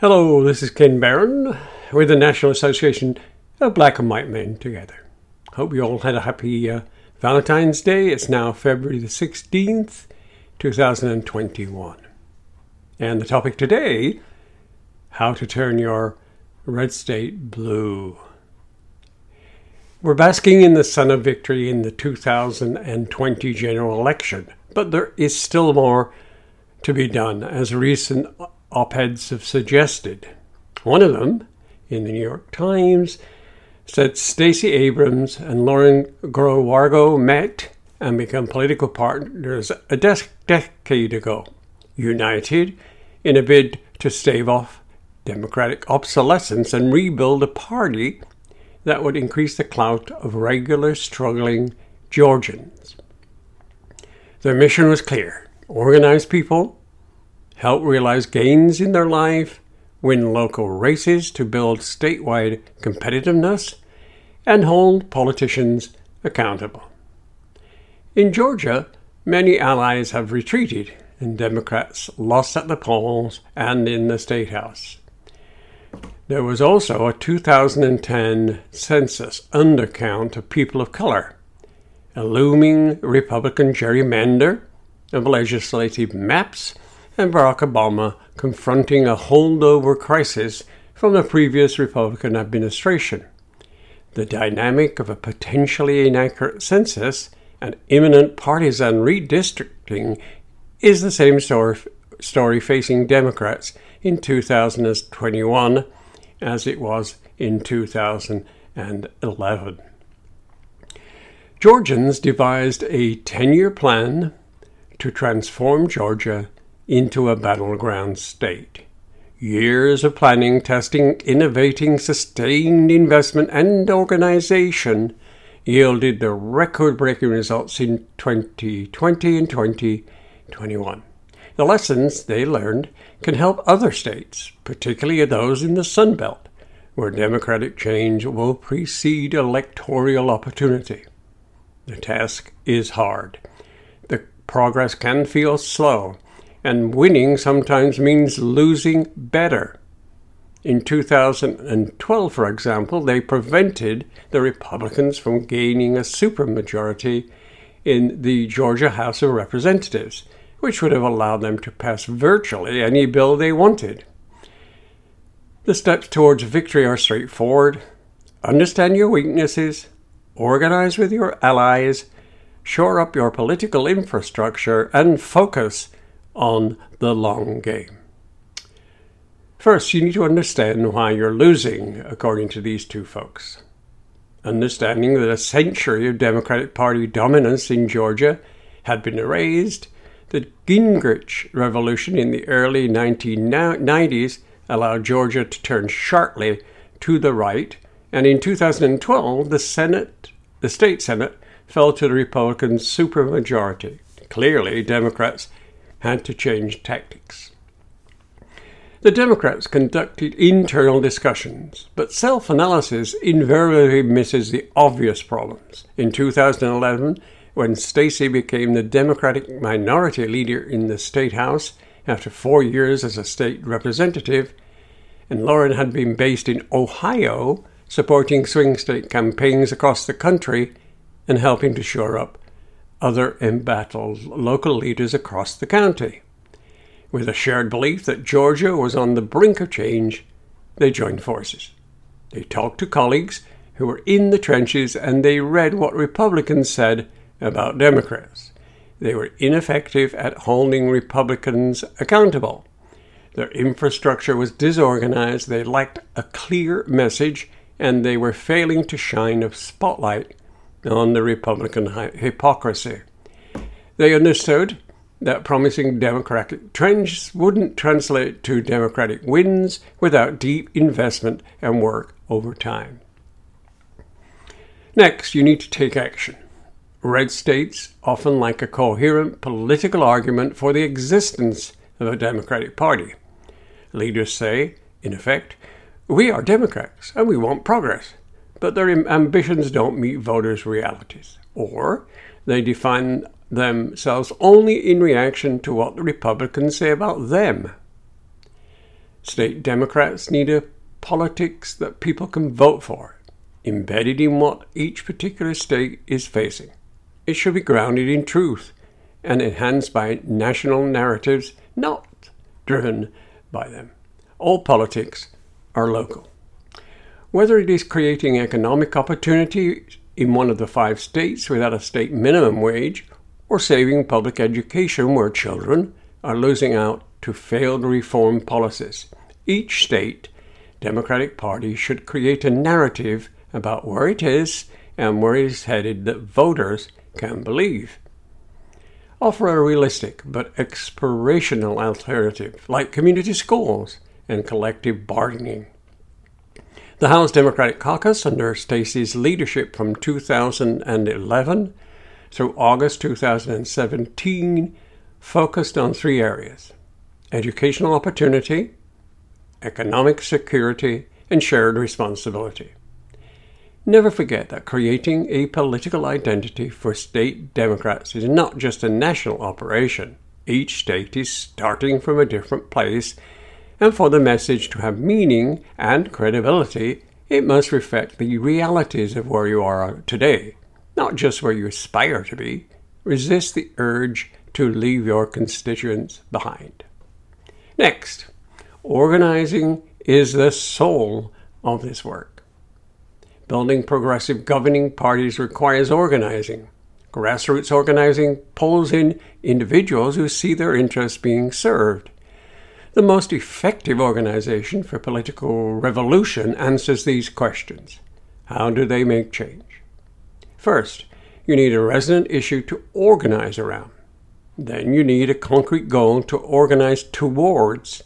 Hello, this is Ken Barron with the National Association of Black and White Men Together. Hope you all had a happy uh, Valentine's Day. It's now February the 16th, 2021. And the topic today how to turn your red state blue. We're basking in the sun of victory in the 2020 general election, but there is still more to be done, as recent op eds have suggested. One of them, in the New York Times, said Stacey Abrams and Lauren Groh-Wargo met and became political partners a de- decade ago, united in a bid to stave off democratic obsolescence and rebuild a party that would increase the clout of regular struggling Georgians. Their mission was clear organize people help realize gains in their life, win local races to build statewide competitiveness, and hold politicians accountable. In Georgia, many allies have retreated, and Democrats lost at the polls and in the State House. There was also a 2010 census undercount of people of color, a looming Republican gerrymander of legislative maps and Barack Obama confronting a holdover crisis from the previous Republican administration. The dynamic of a potentially inaccurate census and imminent partisan redistricting is the same story, story facing Democrats in 2021 as it was in 2011. Georgians devised a 10 year plan to transform Georgia into a battleground state. Years of planning, testing, innovating, sustained investment, and organization yielded the record breaking results in 2020 and 2021. The lessons they learned can help other states, particularly those in the Sun Belt, where democratic change will precede electoral opportunity. The task is hard. The progress can feel slow, and winning sometimes means losing better. In 2012, for example, they prevented the Republicans from gaining a supermajority in the Georgia House of Representatives, which would have allowed them to pass virtually any bill they wanted. The steps towards victory are straightforward understand your weaknesses, organize with your allies, shore up your political infrastructure, and focus on the long game. First, you need to understand why you're losing, according to these two folks. Understanding that a century of Democratic Party dominance in Georgia had been erased, the Gingrich revolution in the early 1990s allowed Georgia to turn sharply to the right, and in 2012, the Senate, the state Senate, fell to the Republican supermajority. Clearly, Democrats had to change tactics. The Democrats conducted internal discussions, but self analysis invariably misses the obvious problems. In 2011, when Stacey became the Democratic minority leader in the State House after four years as a state representative, and Lauren had been based in Ohio, supporting swing state campaigns across the country and helping to shore up other embattled local leaders across the county. With a shared belief that Georgia was on the brink of change, they joined forces. They talked to colleagues who were in the trenches and they read what Republicans said about Democrats. They were ineffective at holding Republicans accountable. Their infrastructure was disorganized, they lacked a clear message, and they were failing to shine a spotlight on the Republican hypocrisy. They understood that promising Democratic trends wouldn't translate to Democratic wins without deep investment and work over time. Next, you need to take action. Red states often lack a coherent political argument for the existence of a Democratic Party. Leaders say, in effect, we are Democrats and we want progress but their ambitions don't meet voters' realities, or they define themselves only in reaction to what the Republicans say about them. State Democrats need a politics that people can vote for, embedded in what each particular state is facing. It should be grounded in truth and enhanced by national narratives, not driven by them. All politics are local. Whether it is creating economic opportunity in one of the five states without a state minimum wage, or saving public education where children are losing out to failed reform policies. Each state Democratic Party should create a narrative about where it is and where it is headed that voters can believe. Offer a realistic but expirational alternative like community schools and collective bargaining. The House Democratic Caucus, under Stacey's leadership from 2011 through August 2017, focused on three areas educational opportunity, economic security, and shared responsibility. Never forget that creating a political identity for state Democrats is not just a national operation. Each state is starting from a different place, and for the message to have meaning and credibility, it must reflect the realities of where you are today, not just where you aspire to be. Resist the urge to leave your constituents behind. Next, organizing is the soul of this work. Building progressive governing parties requires organizing. Grassroots organizing pulls in individuals who see their interests being served. The most effective organization for political revolution answers these questions. How do they make change? First, you need a resonant issue to organize around. Then you need a concrete goal to organize towards.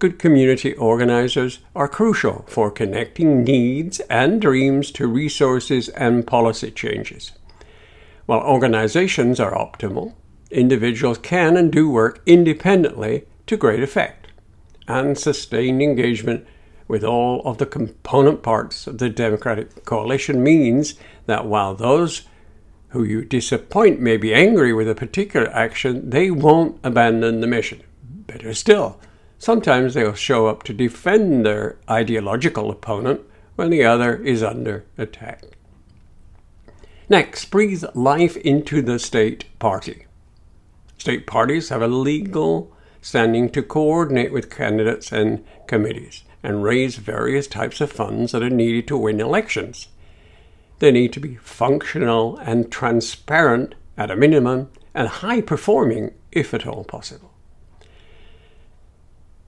Good community organizers are crucial for connecting needs and dreams to resources and policy changes. While organizations are optimal, individuals can and do work independently to great effect, and sustained engagement with all of the component parts of the Democratic coalition means that while those who you disappoint may be angry with a particular action, they won't abandon the mission. Better still, sometimes they'll show up to defend their ideological opponent when the other is under attack. Next, breathe life into the state party. State parties have a legal standing to coordinate with candidates and committees and raise various types of funds that are needed to win elections. They need to be functional and transparent at a minimum and high performing if at all possible.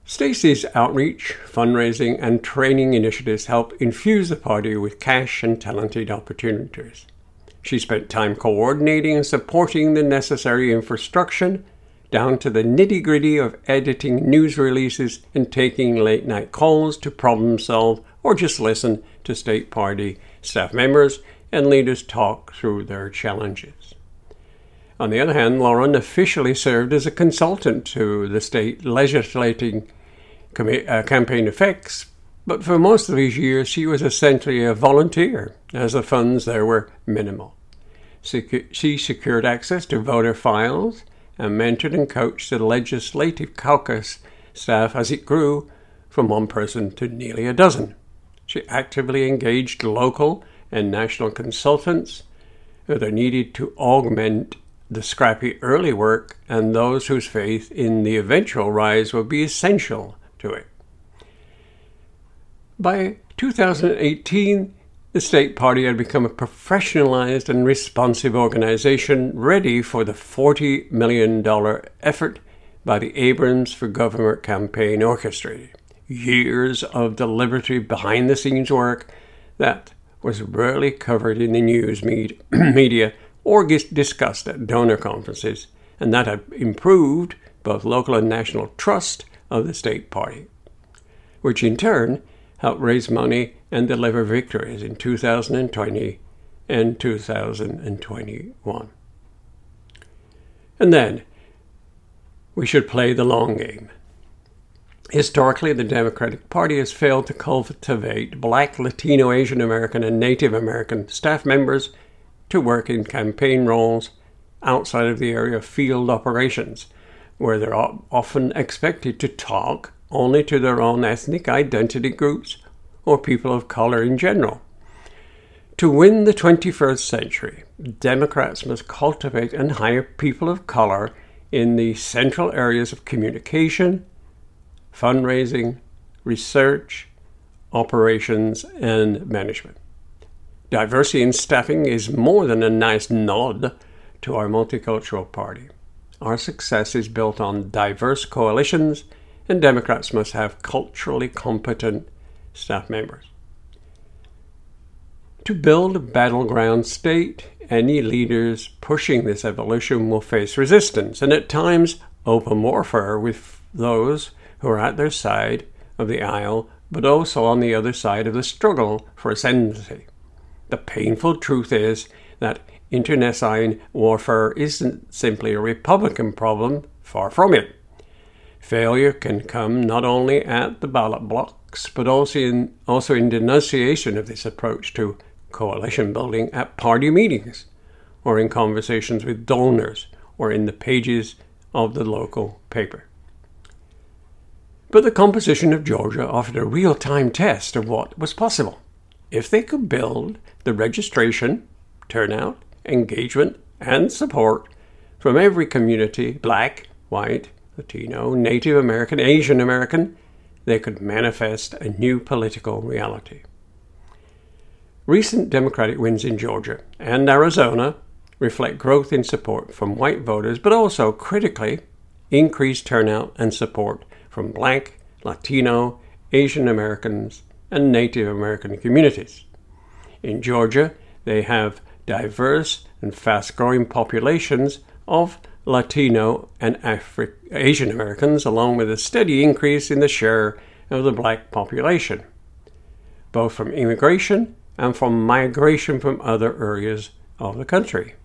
Stacey's outreach, fundraising, and training initiatives help infuse the party with cash and talented opportunities. She spent time coordinating and supporting the necessary infrastructure down to the nitty gritty of editing news releases and taking late night calls to problem solve or just listen to state party staff members and leaders talk through their challenges. On the other hand, Lauren officially served as a consultant to the state legislating uh, campaign effects, but for most of these years she was essentially a volunteer, as the funds there were minimal. She secured access to voter files and mentored and coached the legislative caucus staff as it grew from one person to nearly a dozen. She actively engaged local and national consultants that are needed to augment the scrappy early work and those whose faith in the eventual rise will be essential to it. By 2018, the State Party had become a professionalized and responsive organization ready for the $40 million effort by the Abrams for Government campaign orchestrated. Years of deliberative behind the scenes work that was rarely covered in the news media or discussed at donor conferences, and that had improved both local and national trust of the state party, which in turn helped raise money and deliver victories in 2020 and 2021. And then we should play the long game. Historically, the Democratic Party has failed to cultivate black, Latino, Asian American, and Native American staff members to work in campaign roles outside of the area of field operations, where they're often expected to talk only to their own ethnic identity groups or people of color in general. To win the 21st century, Democrats must cultivate and hire people of color in the central areas of communication, fundraising, research, operations, and management. Diversity in staffing is more than a nice nod to our multicultural party. Our success is built on diverse coalitions, and Democrats must have culturally competent staff members. To build a battleground state, any leaders pushing this evolution will face resistance and at times open warfare with those who are at their side of the aisle, but also on the other side of the struggle for ascendancy. The painful truth is that internecine warfare isn't simply a Republican problem, far from it. Failure can come not only at the ballot box, but also in, also in denunciation of this approach to coalition building at party meetings, or in conversations with donors, or in the pages of the local paper. But the composition of Georgia offered a real time test of what was possible. If they could build the registration, turnout, engagement, and support from every community black, white, Latino, Native American, Asian American they could manifest a new political reality. Recent Democratic wins in Georgia and Arizona reflect growth in support from white voters, but also critically increased turnout and support from black, Latino, Asian Americans, and Native American communities. In Georgia, they have diverse and fast growing populations of Latino and Afri- Asian Americans, along with a steady increase in the share of the black population, both from immigration and from migration from other areas of the country.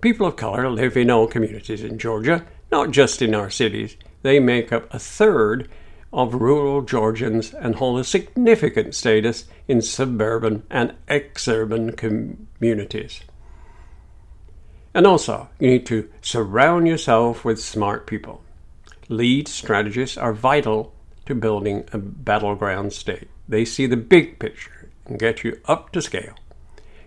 People of color live in all communities in Georgia, not just in our cities. They make up a third of rural Georgians and hold a significant status in suburban and exurban communities. And also, you need to surround yourself with smart people. Lead strategists are vital to building a battleground state. They see the big picture and get you up to scale.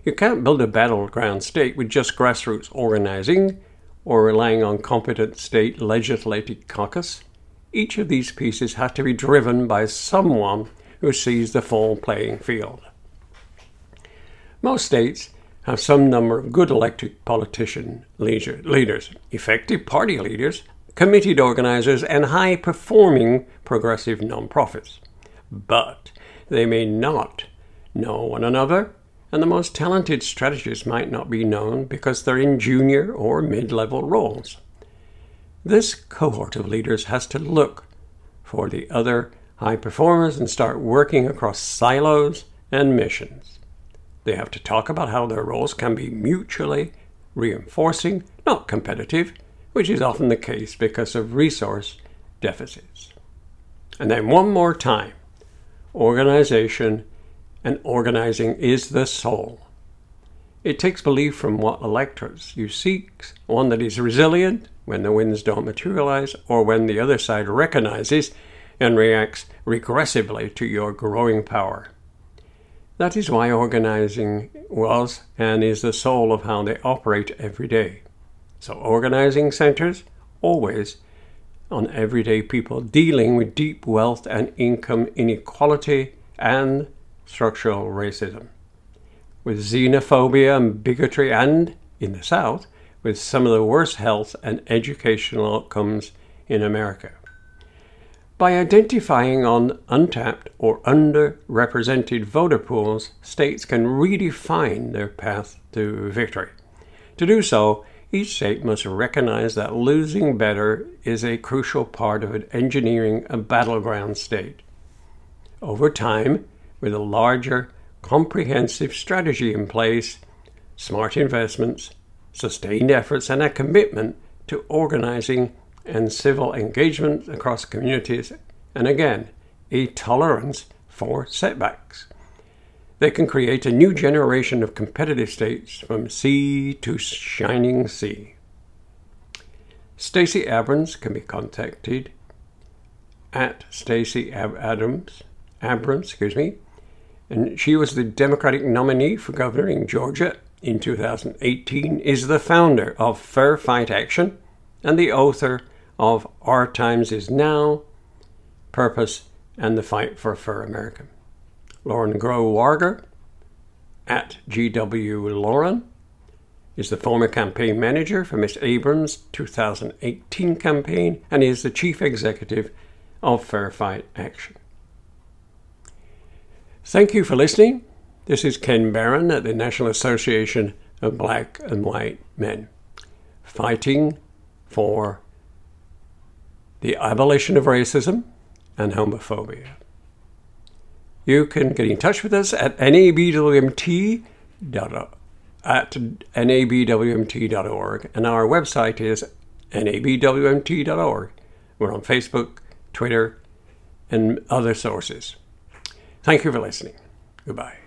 You can't build a battleground state with just grassroots organizing or relying on competent state legislative caucus. Each of these pieces has to be driven by someone who sees the full playing field. Most states have some number of good elected politician leaders, effective party leaders, committed organizers, and high performing progressive nonprofits. But they may not know one another, and the most talented strategists might not be known because they're in junior or mid level roles. This cohort of leaders has to look for the other high performers and start working across silos and missions. They have to talk about how their roles can be mutually reinforcing, not competitive, which is often the case because of resource deficits. And then one more time organization and organizing is the soul. It takes belief from what electorates you seek, one that is resilient when the wins don't materialize or when the other side recognizes and reacts regressively to your growing power. That is why organizing was and is the soul of how they operate every day. So, organizing centers always on everyday people dealing with deep wealth and income inequality and structural racism. With xenophobia and bigotry, and in the South, with some of the worst health and educational outcomes in America. By identifying on untapped or underrepresented voter pools, states can redefine their path to victory. To do so, each state must recognize that losing better is a crucial part of engineering a battleground state. Over time, with a larger, comprehensive strategy in place, smart investments, sustained efforts, and a commitment to organizing and civil engagement across communities, and again, a tolerance for setbacks. They can create a new generation of competitive states from sea to shining sea. Stacey Abrams can be contacted at Stacey Adams, Abrams, excuse me, and she was the Democratic nominee for governor in Georgia in 2018, is the founder of Fair Fight Action and the author of Our Times Is Now, Purpose, and the Fight for a Fair America. Lauren Groh-Wargo at GW Lauren is the former campaign manager for Ms. Abrams' 2018 campaign and is the chief executive of Fair Fight Action. Thank you for listening. This is Ken Barron at the National Association of Black and White Men, fighting for the abolition of racism and homophobia. You can get in touch with us at nabwmt.org at nabwmt.org, and our website is nabwmt.org. We're on Facebook, Twitter, and other sources. Thank you for listening. Goodbye.